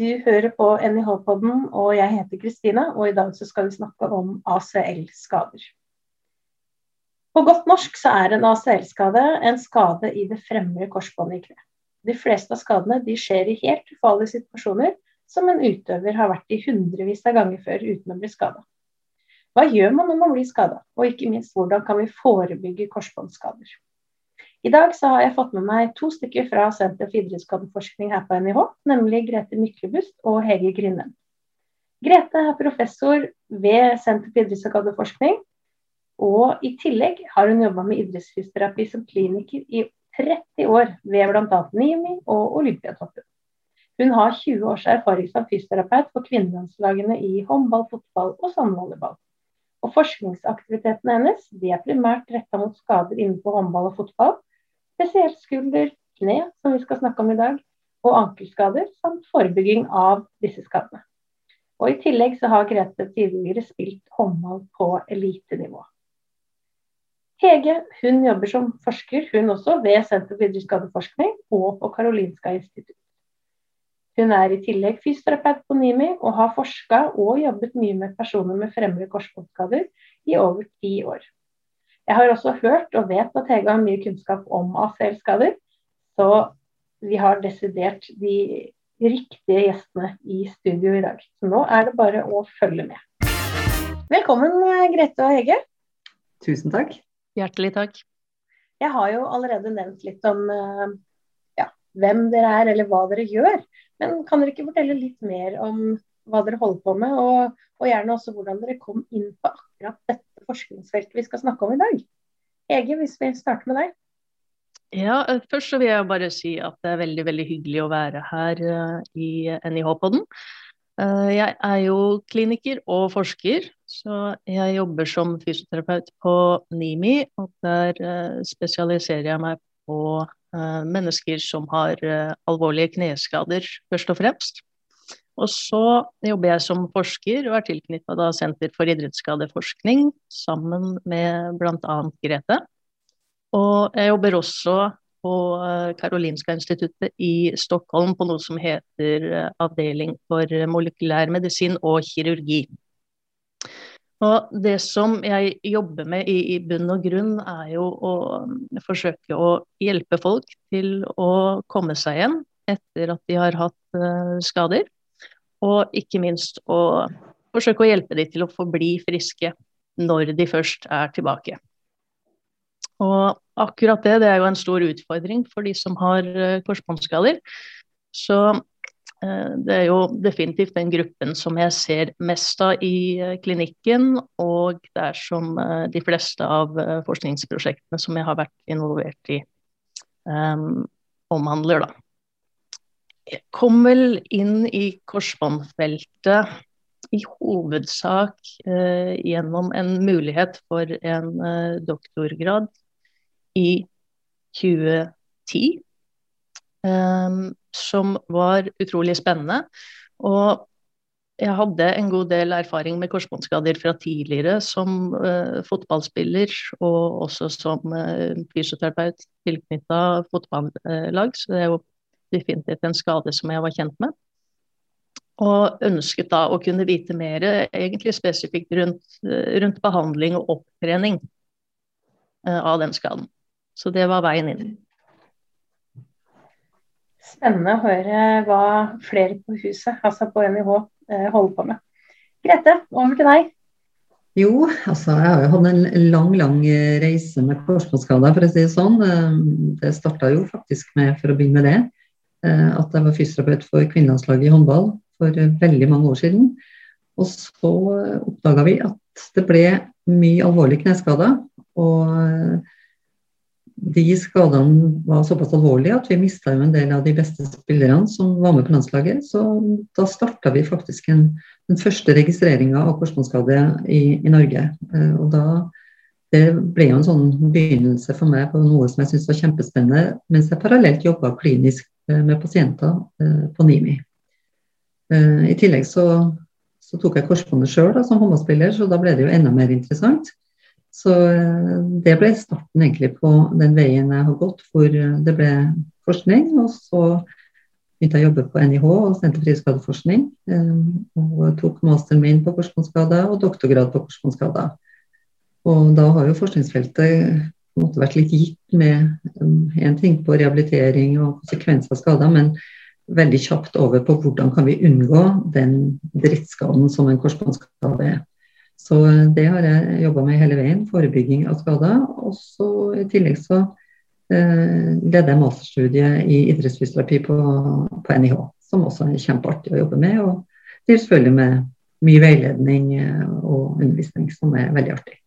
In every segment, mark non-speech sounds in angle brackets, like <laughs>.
Du hører på NIH-podden, og jeg heter Kristina. Og i dag så skal vi snakke om ACL-skader. På godt norsk så er en ACL-skade en skade i det fremre korsbåndet i kne. De fleste av skadene de skjer i helt ufarlige situasjoner som en utøver har vært i hundrevis av ganger før uten å bli skada. Hva gjør man når man blir skada, og ikke minst hvordan kan vi forebygge korsbåndskader? I dag så har jeg fått med meg to stykker fra Senter for idrettsskadeforskning her på NIH, nemlig Grete Myklebust og Hege Grindem. Grete er professor ved Senter for idrettsskadeforskning, og i tillegg har hun jobba med idrettsfysioterapi som kliniker i 30 år ved bl.a. NIMI og Olympiatoppen. Hun har 20 års erfaring som fysioterapeut for kvinnelandslagene i håndball, fotball og sandvolleyball. Og forskningsaktivitetene hennes er primært retta mot skader innenfor håndball og fotball, spesielt skulder, kne, som vi skal snakke om i dag, og ankelskader, samt forebygging av disse skadene. Og I tillegg så har Grete tidligere spilt håndball på elitenivå. Hege hun jobber som forsker hun også ved Senter for idrettsskadeforskning og på Karolinska institutt. Hun er i tillegg fysioterapeut på NIMI og har forska og jobbet mye med personer med fremre korsbåndskader i over ti år. Jeg har også hørt og vet at Hege har mye kunnskap om ACL-skader. Så vi har desidert de riktige gjestene i studio i dag. Så nå er det bare å følge med. Velkommen Grete og Hege. Tusen takk. Hjertelig takk. Jeg har jo allerede nevnt litt om eh, ja, hvem dere er eller hva dere gjør. Men kan dere ikke fortelle litt mer om hva dere holder på med, og, og gjerne også hvordan dere kom inn på akkurat dette forskningsfeltet vi skal snakke om i dag. Ege, hvis vi starter med deg. Ja, eh, Først så vil jeg bare si at det er veldig veldig hyggelig å være her uh, i NIH-podden. Eh, jeg er jo kliniker og forsker, så jeg jobber som fysioterapeut på NIMI. Og der uh, spesialiserer jeg meg på mennesker som har alvorlige kneskader, først og fremst. Og så jobber jeg som forsker og er tilknyttet Senter for idrettsskadeforskning sammen med bl.a. Grete. Og jeg jobber også på eh, Karolinska instituttet i Stockholm på noe som heter eh, Avdeling for molekylær medisin og kirurgi. Og Det som jeg jobber med i, i, bunn og grunn, er jo å mm, forsøke å hjelpe folk til å komme seg igjen etter at de har hatt skader. Og ikke minst å forsøke å hjelpe dem til å forbli friske når de først er tilbake. Og akkurat det, det er jo en stor utfordring for de som har eh, korsbåndskader. Så eh, det er jo definitivt den gruppen som jeg ser mest av i eh, klinikken, og det er som de fleste av forskningsprosjektene som jeg har vært involvert i, um, omhandler, da. Jeg kom vel inn i korsbåndfeltet i hovedsak eh, gjennom en mulighet for en eh, doktorgrad i 2010. Eh, som var utrolig spennende. Og jeg hadde en god del erfaring med korsbåndskader fra tidligere som uh, fotballspiller og også som uh, fysioterapeut tilknytta fotballag. Så det er jo definitivt en skade som jeg var kjent med. Og ønsket da å kunne vite mer egentlig spesifikt rundt, rundt behandling og opptrening uh, av den skaden. Så det var veien inn. Spennende å høre hva flere på huset, altså på NIH, eh, holder på med. Grete, over til deg. Jo, altså jeg har jo hatt en lang, lang reise med korsbåndskader, for å si det sånn. Eh, det starta jo faktisk med, for å begynne med det, Eh, at jeg var fysioterapeut for kvinnelandslaget i håndball for eh, veldig mange år siden. Og så oppdaga vi at det ble mye alvorlige kneskader. Og eh, de skadene var såpass alvorlige at vi mista en del av de beste spillerne som var med på landslaget. Så da starta vi faktisk en, den første registreringa av korsbåndskade i, i, Norge. Og da det ble jo en sånn begynnelse for meg på noe som jeg syntes var kjempespennende, mens jeg parallelt jobba klinisk Eh, med pasienter eh, på NIMI. Eh, I tillegg så, så tok jeg korsbåndet sjøl som håndballspiller, så da ble det jo enda mer interessant. Så det ble starten egentlig på den veien jeg har gått, hvor det ble forskning. Og så begynte jeg å jobbe på NIH og Senter for friskadeforskning. Og tok masteren min på korsbåndskader og doktorgrad på korsbåndskader. Og da har jo forskningsfeltet måte vært litt gitt med en ting på rehabilitering og konsekvenser av skader, men veldig kjapt over på hvordan kan vi unngå den drittskaden som en korsbåndskade er. Så det har jeg jobba med hele veien, forebygging av skader. Og så i tillegg så eh, ledde jeg masterstudiet i idrettsfysioterapi på, på, NIH, som også er kjempeartig å jobbe med. Og det er selvfølgelig med mye veiledning eh, og undervisning som er veldig artig.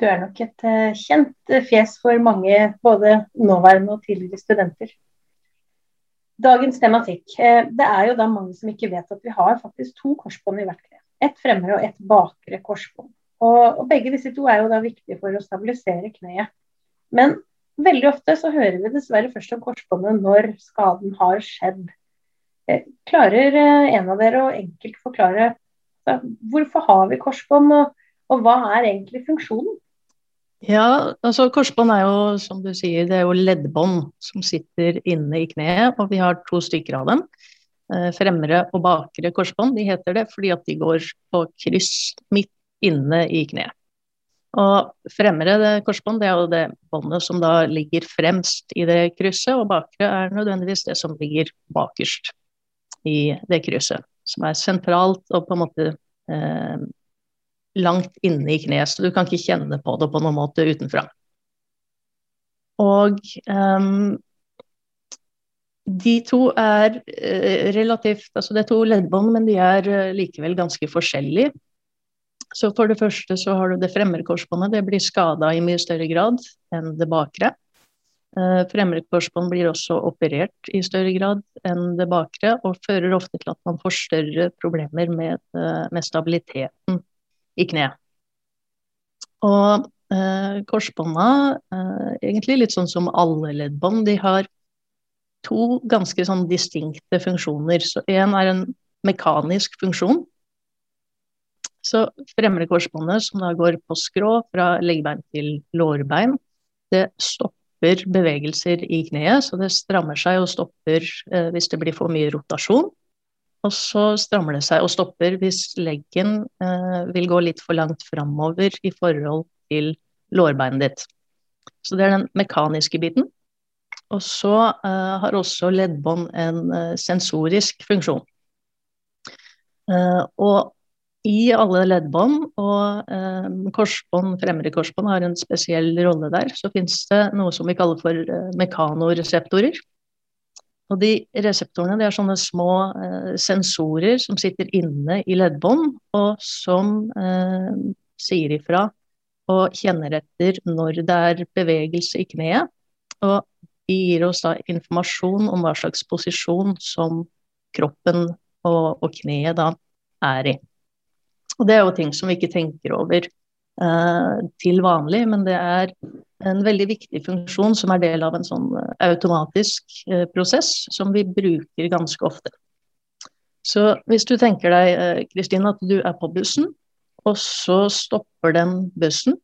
Du er nok et uh, kjent fjes for mange, både nåværende og tidligere studenter. Dagens tematikk. Uh, det er jo da mange som ikke vet at vi har faktisk to korsbånd i hvert kne. Et fremre og et bakre korsbånd. Og, og, begge disse to er jo da viktige for å stabilisere kneet. Men veldig ofte så hører vi dessverre først om korsbåndet når skaden har skjedd. Klarer en av dere å enkelt forklare hvorfor har vi korsbånd, og, og hva er egentlig funksjonen? Ja, altså korsbånd er jo, som du sier, det er jo leddbånd som sitter inne i kneet, og vi har to stykker av dem. Eh, fremre og bakre korsbånd, de heter det fordi at de går på kryss midt inne i kneet. Og fremre korsbånd det er jo det båndet som da ligger fremst i det krysset, og bakre er nødvendigvis det som ligger bakerst i det krysset. Som er sentralt og på en måte eh, langt inne i kneet, så du kan ikke kjenne på det på noen måte utenfra. Og um, de to er uh, relativt Altså det er to leddbånd, men de er uh, likevel ganske forskjellige. Så for det første så har du det fremre korsbåndet. Det blir skada i mye større grad enn det bakre. Uh, fremre korsbånd blir også operert i større grad enn det bakre, og fører ofte til at man får større problemer med, med stabiliteten i kneet. Og eh, korsbånda, eh, egentlig litt sånn som alle leddbånd, de har to ganske sånn distinkte funksjoner. Så én er en mekanisk funksjon. Så fremre korsbåndet, som da går på skrå fra leggbein til lårbein, det stopper bevegelser i kneet, så det strammer seg og stopper eh, hvis det blir for mye rotasjon. Og så strammer det seg og stopper hvis leggen eh, vil gå litt for langt framover i forhold til lårbeinet ditt. Så det er den mekaniske biten. Og så eh, har også leddbånd en eh, sensorisk funksjon. Eh, og i alle leddbånd og eh, korsbånd, fremre korsbånd har en spesiell rolle der. Så finnes det noe som vi kaller for eh, mekanoreseptorer. Og de reseptorene det er sånne små eh, sensorer som sitter inne i leddbånd, og som eh, sier ifra og kjenner etter når det er bevegelse i kneet. Og de gir oss da informasjon om hva slags posisjon som kroppen og, og kneet da er i. Og det er jo ting som vi ikke tenker over eh, til vanlig, men det er en veldig viktig funksjon som er del av en sånn eh, automatisk eh, prosess som vi bruker ganske ofte. Så hvis du tenker deg eh, Kristin, at du er på bussen, og så stopper den bussen,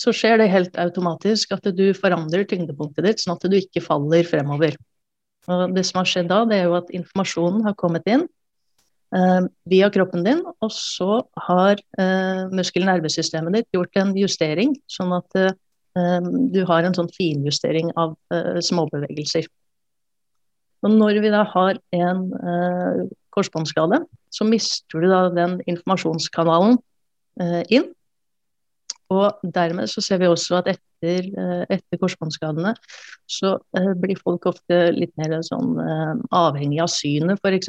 så skjer det helt automatisk at du forandrer tyngdepunktet ditt, sånn at du ikke faller fremover. Og det som har skjedd da, det er jo at informasjonen har kommet inn eh, via kroppen din, og så har eh, muskel-nervesystemet ditt gjort en justering, sånn at eh, du har en sånn finjustering av uh, småbevegelser. Og når vi da har en uh, korsbåndskade, så mister du da den informasjonskanalen uh, inn. Og dermed så ser vi også at etter, etter korsbåndskadene så blir folk ofte litt mer sånn avhengig av synet, f.eks.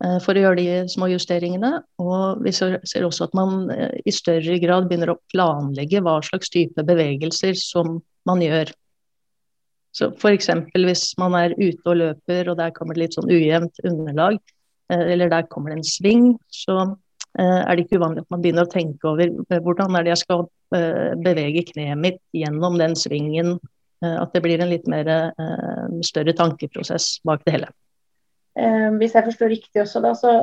Eh, for å gjøre de små justeringene. Og vi ser også at man eh, i større grad begynner å planlegge hva slags type bevegelser som man gjør. Så F.eks. hvis man er ute og løper og der kommer det litt sånn ujevnt underlag, eh, eller der kommer det en sving, så er det ikke uvanlig at man begynner å tenke over hvordan er det jeg skal bevege kneet mitt gjennom den svingen. At det blir en litt mer større tankeprosess bak det hele. Eh, hvis jeg forstår riktig også, da, så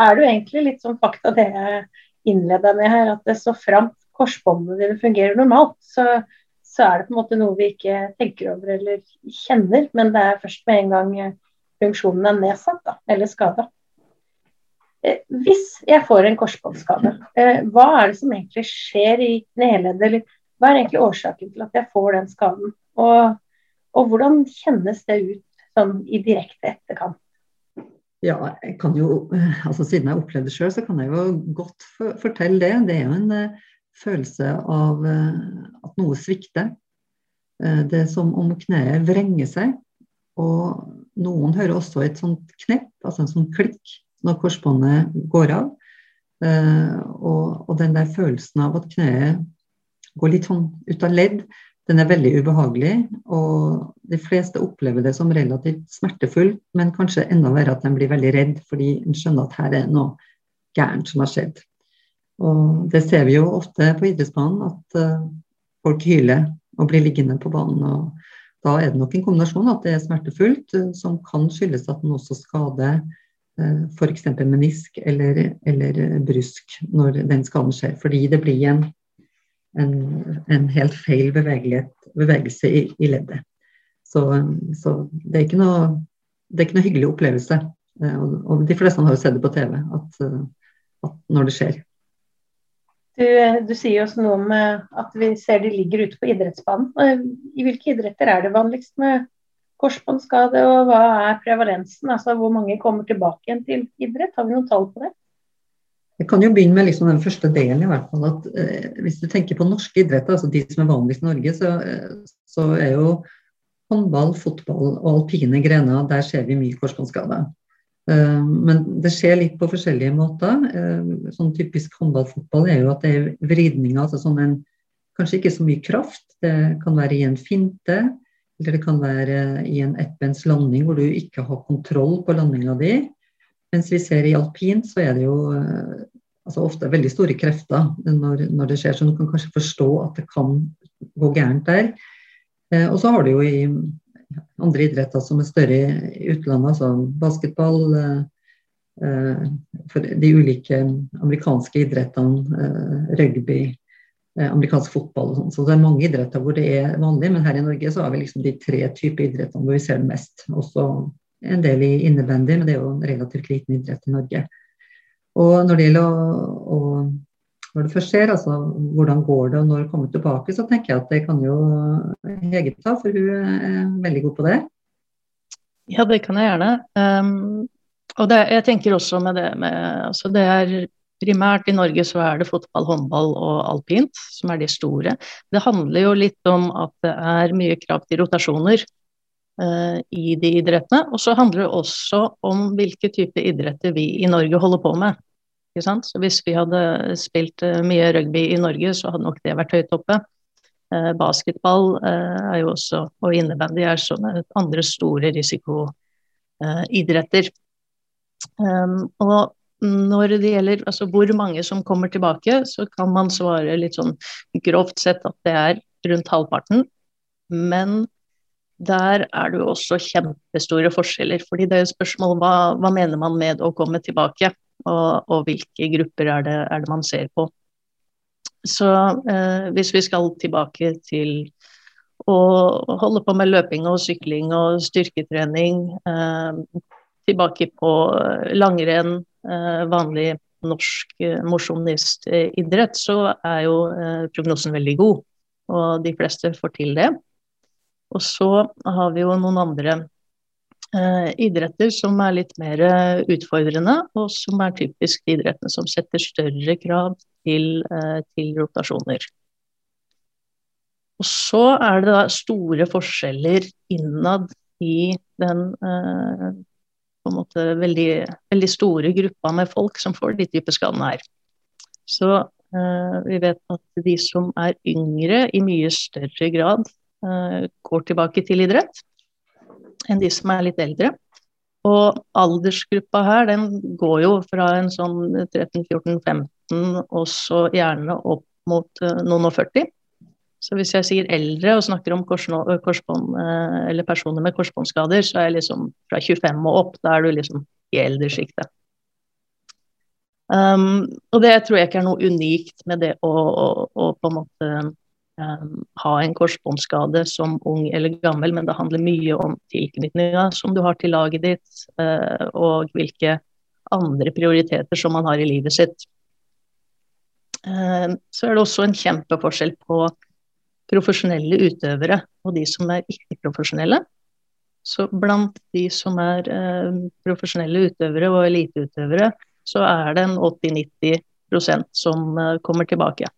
er det jo egentlig litt sånn fakta det jeg innleda med her, at det så framt korsbåndene dine fungerer normalt, så, så er det på en måte noe vi ikke tenker over eller kjenner, men det er først med en gang funksjonen er nedsatt da, eller skada. Eh, hvis jeg får en korsbåndskade, eh, hva er det som egentlig skjer i kneleddet? Eller hva er egentlig årsaken til at jeg får den skaden? Og, og hvordan kjennes det ut sånn i direkte etterkant? Ja, jeg kan jo, altså Siden jeg opplevde det sjøl, så kan jeg jo godt fortelle det. Det er jo en uh, følelse av uh, at noe svikter. Uh, det er som om kneet vrenger seg. Og noen hører også et sånt knepp, altså en sånn klikk, når korsbåndet går av. Og, og, den der følelsen av at kneet går litt sånn ut av ledd, den er veldig ubehagelig, og de fleste opplever det som relativt smertefullt, men kanskje enda verre at de blir veldig redd, fordi en skjønner at her er noe gærent som har skjedd. Og det ser vi jo ofte på idrettsbanen, at uh, folk hyler og blir liggende på banen. og Da er det nok en kombinasjon at det er smertefullt, uh, som kan skyldes at man også skader uh, f.eks. menisk eller, eller brysk når den skaden skjer. Fordi det blir en en, en helt feil bevegelse i, i leddet. Så, så, det, er ikke noe, det er ikke noe hyggelig opplevelse. Eh, og, de fleste har jo sett det på TV at, eh, at når det skjer. Du, du, sier også noe om eh, at vi ser de ligger ute på idrettsbanen. I hvilke idretter er det vanligst med korsbåndskade, og hva er prevalensen? Altså Hvor mange kommer tilbake igjen til idrett? Har vi noen tall på det? Jeg kan jo begynne med liksom den første delen. i hvert fall, at eh, Hvis du tenker på norske idretter, altså de som er vanligst i Norge, så, eh, så, er jo håndball, fotball og alpine grener der ser vi mye korsbåndskader. Eh, men det skjer litt på forskjellige måter. Eh, sånn Typisk håndball-fotball er jo at det er vridninger. altså sånn en, Kanskje ikke så mye kraft. Det kan være i en finte, eller det kan være i en ettbens landing hvor du ikke har kontroll på landinga di. Mens vi ser i alpint, så er det jo eh, altså ofte veldig store krefter når, når, det skjer. Så du kan kanskje forstå at det kan gå gærent der. Eh, og så har du jo i andre idretter som er større i utlandet, altså basketball, eh, for de ulike amerikanske idrettene, rugby, amerikansk fotball og sånn. Så det er mange idretter hvor det er vanlig, men her i Norge så har vi liksom de tre typer idrettene hvor vi ser det mest. Også en del i innebandy, men det er jo en relativt liten idrett i Norge. Og når det gjelder å, å når det først skjer, altså hvordan går det og når kommer tilbake, så tenker jeg at det kan jo Hege ta, for hun er veldig god på det. Ja, det kan jeg gjerne. Um, og det, jeg tenker også med det med altså det er Primært i Norge så er det fotball, håndball og alpint som er de store. Det handler jo litt om at det er mye krav til rotasjoner. Eh, i de idrettene. Og så handler det også om hvilke type idretter vi i Norge holder på med. Så hvis vi hadde spilt eh, mye rugby i Norge, så hadde nok det vært høyt oppe. Eh, basketball er jo også, og innebandy er sånne andre store risikoidretter. Um, og når det gjelder altså hvor mange som kommer tilbake, så kan man svare litt sånn grovt sett at det er rundt halvparten. Men der er det jo også kjempestore forskjeller. fordi det er jo spørsmål hva, hva mener man med å komme tilbake, og, og hvilke grupper er det, er det, man ser på. Så eh, hvis vi skal tilbake til å holde på med løping og sykling og styrketrening, eh, tilbake på langrenn, eh, vanlig norsk eh, mosjonistidrett, så er jo eh, prognosen veldig god. Og de fleste får til det. Og så har vi jo noen andre eh, idretter som er litt mer eh, utfordrende, og som er typisk idrettene som setter større krav til, eh, til rotasjoner. Og så er det da store forskjeller innad i den eh, på en måte veldig, veldig, store gruppa med folk som får de type skadene her. Så eh, vi vet at de som er yngre, i mye større grad går tilbake til idrett enn de som er litt eldre. Og aldersgruppa her, den går jo fra en sånn 13-14-15 og så gjerne opp mot uh, noen og 40. Så hvis jeg sier eldre og snakker om korsbånd, uh, eller personer med korsbåndskader, så er jeg liksom fra 25 og opp. Da er du liksom i eldresjiktet. Um, og det tror jeg ikke er noe unikt med det å, å, å på en måte um, ha en korsbåndskade som ung eller gammel, men det handler mye om tilknytninga som du har til laget ditt, uh, og hvilke andre prioriteter som man har i livet sitt. Uh, så er det også en kjempeforskjell på profesjonelle utøvere og de som er ikke-profesjonelle. Så blant de som er uh, profesjonelle utøvere og eliteutøvere, så er det en 80-90% som kommer tilbake.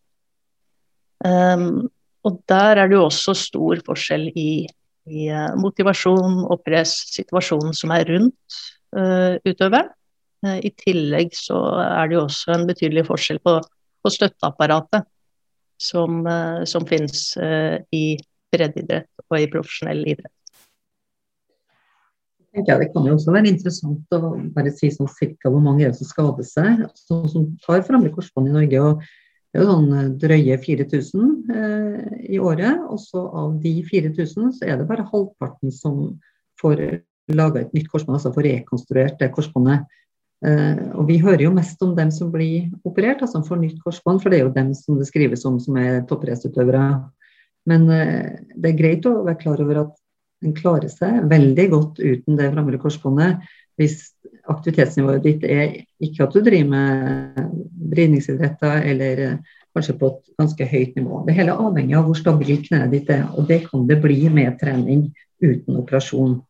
Um, og der er det jo også stor forskjell i, i uh, motivasjon og press, situasjonen som er rundt uh, utøveren. Uh, I tillegg så er det jo også en betydelig forskjell på, på støtteapparatet som, som finnes i breddeidrett og i profesjonell idrett. Ja, det kan jo også være interessant å bare si sånn cirka hvor mange er som skader seg. som, som tar framlig korsbånd i Norge. og det er jo sånn drøye 4000 eh, i året. Og så av de 4000 så er det bare halvparten som får laga et nytt korsbånd, altså får rekonstruert det korsbåndet. Eh, og vi hører jo mest om dem som blir operert, altså får nytt korsbånd, for det er jo dem som det skrives om som er toppidrettsutøvere. Men eh, det er greit å være klar over at en klarer seg veldig godt uten det framre korsbåndet hvis aktivitetsnivået ditt er ikke at du driver med vridningsidretter eller eh, kanskje på et ganske høyt nivå. Det hele avhenger av hvor stabilt kneet ditt er, og det kan det bli med trening uten operasjon.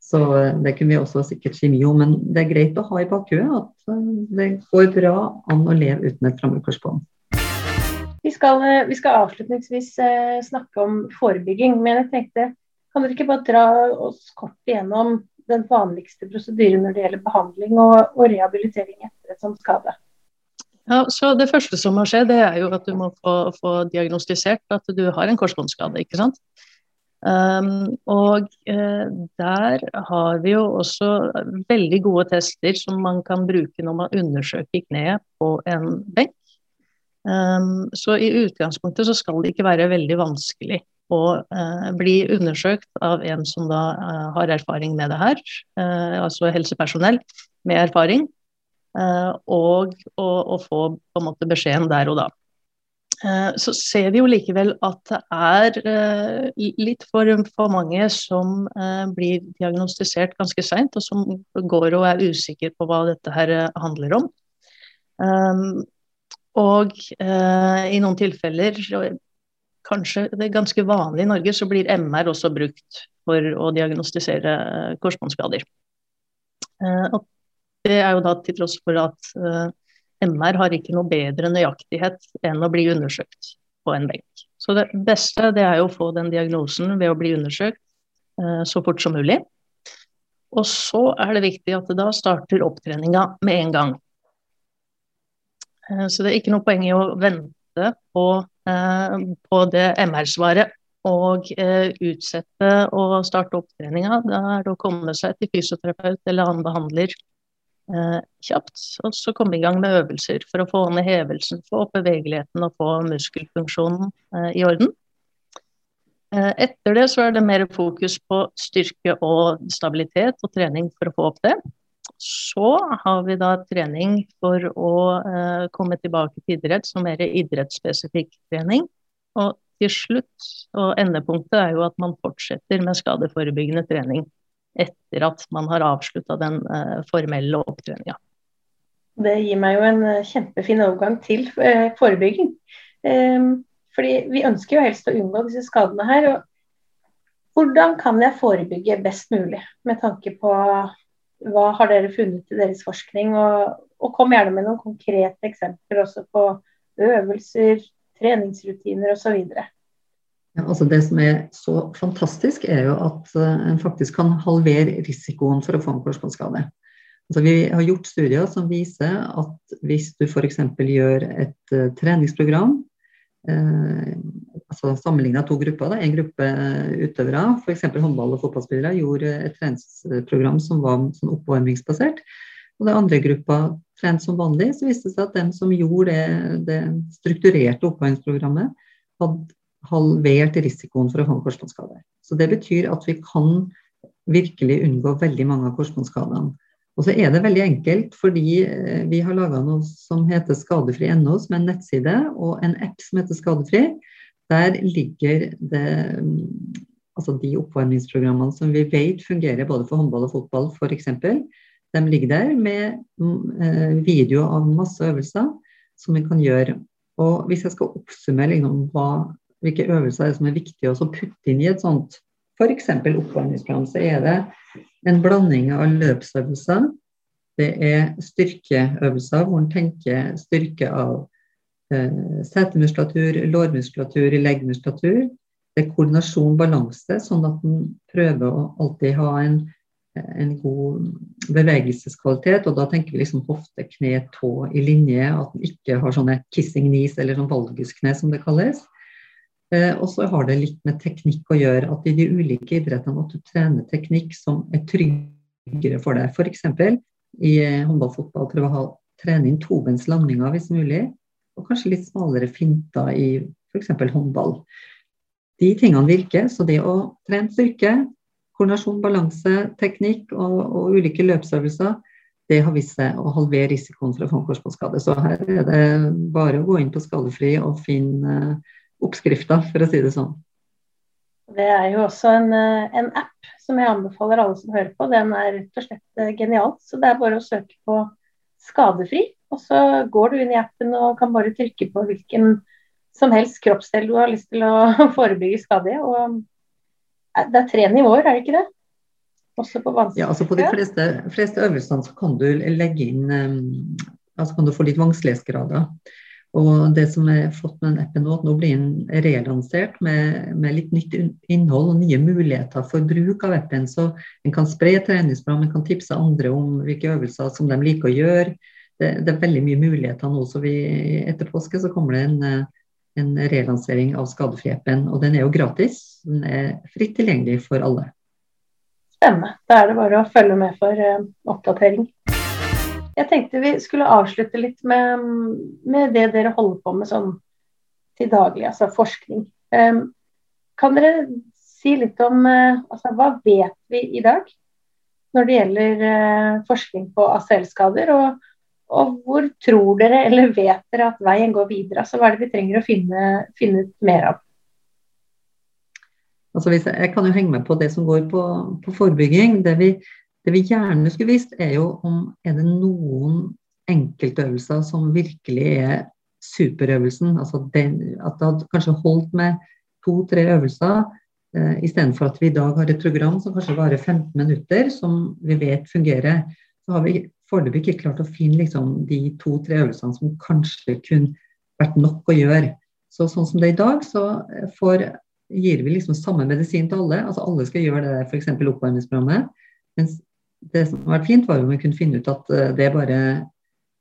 Så eh, det kunne vi også sikkert si mye om, men det er greit å ha i bakhuet at eh, det går bra an å leve uten et framkorsbånd. Vi vi skal avslutningsvis snakke om forebygging, men jeg tenkte kan dere ikke bare dra oss kort igjennom den vanligste prosedyren når det gjelder behandling og, og rehabilitering etter et sånt skade? Ja, så Det første som må skje, det er jo at du må få, få diagnostisert at du har en korsbåndskade. ikke sant? Um, og uh, der har vi jo også veldig gode tester som man kan bruke når man undersøker kneet på en benk. Um, så i utgangspunktet så skal det ikke være veldig vanskelig å eh, bli undersøkt av en som da eh, har erfaring med det her, eh, altså helsepersonell med erfaring, og å få på en måte beskjeden der og da. Så ser vi jo likevel at det er litt for, for mange som blir diagnostisert ganske seint, og som går og er usikre på hva dette her handler om. Og i noen tilfeller kanskje det er ganske vanlig i Norge, så blir MR også brukt for å diagnostisere eh, korsbåndskader. Eh, det er jo da til tross for at eh, MR har ikke noe bedre nøyaktighet enn å bli undersøkt på en benk. Så det beste det er jo å få den diagnosen ved å bli undersøkt så fort som mulig. Og så er det viktig at det da starter opptreninga med en gang. Så det er ikke noe poeng i å vente på på det MR-svaret og eh, utsette å starte opptreninga. Da er det å komme seg til fysioterapeut eller annen behandler eh, kjapt. Og så komme i gang med øvelser for å få ned hevelsen, få opp bevegeligheten og få muskelfunksjonen i orden. Etter det så er det mer fokus på styrke og stabilitet og trening for å få opp det. Så har vi da trening for å eh, komme tilbake til idrett som mer idrettsspesifikk trening. Og til slutt, og endepunktet er jo at man fortsetter med skadeforebyggende trening etter at man har avslutta den eh, formelle opptreninga. Det gir meg jo en eh, kjempefin overgang til eh, forebygging. Ehm, fordi vi ønsker jo helst å unngå disse skadene her. og Hvordan kan jeg forebygge best mulig med tanke på hva har dere funnet i deres forskning? Og, og kom gjerne med noen konkrete eksempler også på øvelser, treningsrutiner osv. Ja, altså det som er så fantastisk, er jo at uh, en faktisk kan halvere risikoen for å få en korsbåndskade. Altså vi har gjort studier som viser at hvis du f.eks. gjør et uh, treningsprogram uh, altså sammenligna to grupper. Da. En gruppe utøvere, f.eks. håndball- og fotballspillere, gjorde et treningsprogram som var sånn oppvarmingsbasert. Og den andre gruppa trent som vanlig. Så viste det seg at den som gjorde det, det strukturerte oppvarmingsprogrammet, hadde halvert risikoen for å få en korsbåndskade. Så det betyr at vi kan virkelig unngå veldig mange av korsbåndskadene. Og så er det veldig enkelt, fordi eh, vi har laga noe som heter skadefri.no, som er en nettside, og en app som heter Skadefri. Der ligger det altså de oppvarmingsprogrammene som vi vet fungerer både for håndball og fotball f.eks. De ligger der med eh, video av masse øvelser som vi kan gjøre. Og hvis jeg skal oppsummere liksom, hva, hvilke øvelser er som er viktige å putte inn i et sånt f.eks. oppvarmingsprogram, så er det en blanding av løpsøvelser. Det er styrkeøvelser hvor en tenker styrke av eh, setemuskulatur, lårmuskulatur, leggmuskulatur. Det er koordinasjon, balanse, sånn at en prøver å alltid ha en, en, god bevegelseskvalitet. Og da tenker vi liksom hofte, kne, tå i linje. At en ikke har sånne kissing knees eller sånn valguskne som det kalles. Eh, og så har det litt med teknikk å gjøre. At i de ulike idrettene må du trene teknikk som er tryggere for deg. F.eks. i eh, håndball, fotball prøve å trene inn tobens landinger hvis mulig. Og kanskje litt smalere finter i f.eks. håndball de tingene virker. Så det å trene styrke, koordinasjon, balanse, teknikk og, og, ulike løpsøvelser, det har vist seg å halvere risikoen for å få en korsbåndskade. Så her er det bare å gå inn på Skadefri og finne uh, oppskrifter, for å si det sånn. Det er jo også en, eh, en, app som jeg anbefaler alle som hører på. Den er rett og slett eh, genialt. Så det er bare å søke på skadefri. Og så går du inn i appen og kan bare trykke på hvilken som helst kroppsdel du har lyst til å <laughs> forebygge skade i. Og eh, det er tre nivåer, er det ikke det? Også på vanskelig. Ja, altså på de fleste, fleste øvelsene så kan du legge inn um, altså kan du få litt vanskelighetsgrader. Og det som er flott med den appen nå, at nå blir den relansert med, med, litt nytt innhold og nye muligheter for bruk av appen. Så en kan spre treningsprogram, en kan tipse andre om hvilke øvelser som de liker å gjøre. Det, det er veldig mye muligheter nå. så vi, Etter påske så kommer det en en relansering av Skadefri-appen. Og den er jo gratis. Den er fritt tilgjengelig for alle. Spennende. Da er det bare å følge med for uh, oppdatering. Jeg tenkte vi skulle avslutte litt med, med, det dere holder på med sånn til daglig, altså forskning. Um, kan dere si litt om uh, altså, hva vet vi i dag når det gjelder uh, forskning på ACL-skader? og og hvor tror dere eller vet dere at veien går videre? Altså, hva er det vi trenger å finne, finne ut mer av? Altså jeg, jeg, kan jo henge med på det som går på, på forebygging. Det vi, det vi, gjerne skulle visst, er jo om er det noen enkeltøvelser som virkelig er superøvelsen. Altså den, at det hadde kanskje holdt med to-tre øvelser, eh, istedenfor at vi i dag har et program som kanskje varer 15 minutter, som vi vet fungerer. Så har vi foreløpig ikke klart å finne liksom, de to-tre øvelsene som kanskje kunne vært nok å gjøre. Så sånn som det er i dag, så får, gir vi liksom samme medisin til alle. Altså alle skal gjøre det f.eks. oppvarmingsprogrammet. Mens det som har vært fint, var om vi kunne finne ut at eh, det er bare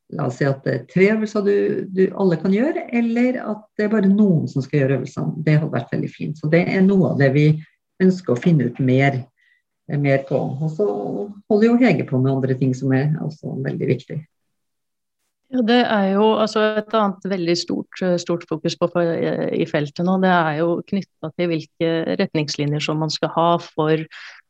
La oss si at det er tre øvelser du, du, alle kan gjøre, eller at det er bare noen som skal gjøre øvelsene. Det hadde vært veldig fint. Så det er noe av det vi ønsker å finne ut mer mer på. Og så holder jo Hege på med andre ting som er også veldig viktig. Ja, det er jo altså Et annet veldig stort, stort fokus på i feltet nå, det er jo knytta til hvilke retningslinjer som man skal ha for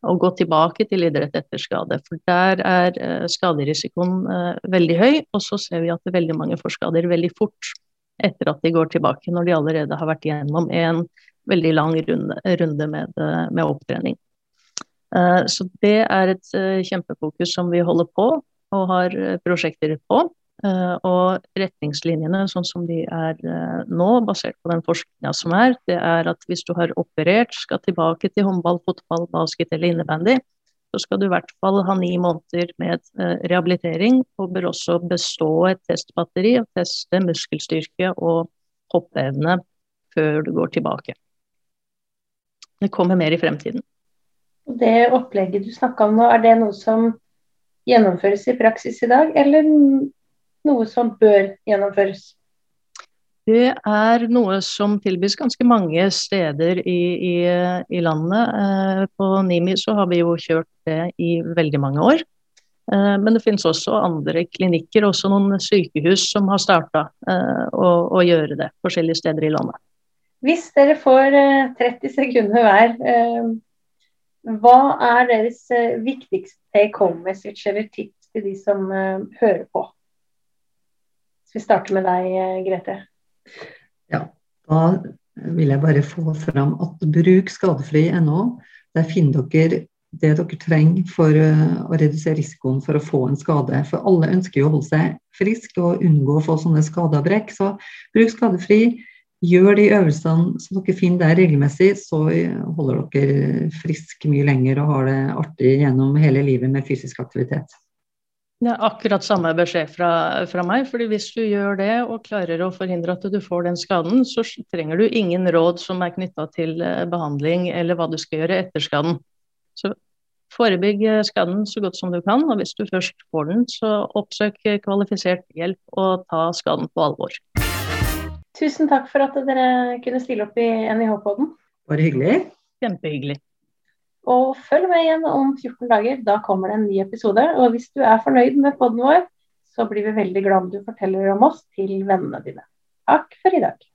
å gå tilbake til idrett etter skade. For Der er eh, skaderisikoen eh, veldig høy, og så ser vi at veldig mange får skader veldig fort etter at de går tilbake, når de allerede har vært gjennom en veldig lang runde, med, med opptrening. Eh, så det er et eh, kjempefokus som vi holder på og har eh, prosjekter på. Og retningslinjene sånn som de er nå, basert på den forskninga som er, det er at hvis du har operert, skal tilbake til håndball, fotball, basket eller innebandy, så skal du i hvert fall ha ni måneder med rehabilitering, og bør også bestå et testbatteri og teste muskelstyrke og hoppeevne før du går tilbake. Det kommer mer i fremtiden. Det opplegget du snakka om nå, er det noe som gjennomføres i praksis i dag, eller noe som bør gjennomføres? Det er noe som tilbys ganske mange steder i, i, i landet. Eh, på NIMI så har vi jo kjørt det i veldig mange år. Eh, men det finnes også andre klinikker, også noen sykehus som har starta eh, å, å, gjøre det forskjellige steder i landet. Hvis dere får 30 sekunder hver hva er deres viktigste take home message eller tips til de som hører på? Så vi starter med deg, uh, Grete. Ja, da vil jeg bare få fram at bruk skadefri.no. Der finner dere det dere trenger for uh, å redusere risikoen for å få en skade. For alle ønsker jo å holde seg frisk og unngå å få sånne skader og brekk. Så bruk skadefri. Gjør de øvelsene som dere finner der regelmessig, så holder dere frisk mye lenger og har det artig gjennom hele livet med fysisk aktivitet. Det er akkurat samme beskjed fra, fra, meg. fordi hvis du gjør det og klarer å forhindre at du får den skaden, så trenger du ingen råd som er knytta til eh, behandling eller hva du skal gjøre etter skaden. Så forebygg eh, skaden så godt som du kan, og hvis du først får den, så oppsøk kvalifisert hjelp og ta skaden på alvor. Tusen takk for at dere kunne stille opp i NIH-poden. Bare hyggelig. Kjempehyggelig. Og følg med igjen om 14 dager. Da kommer det en ny episode. Og hvis du er fornøyd med poden vår, så blir vi veldig glad om du forteller om oss til vennene dine. Takk for i dag.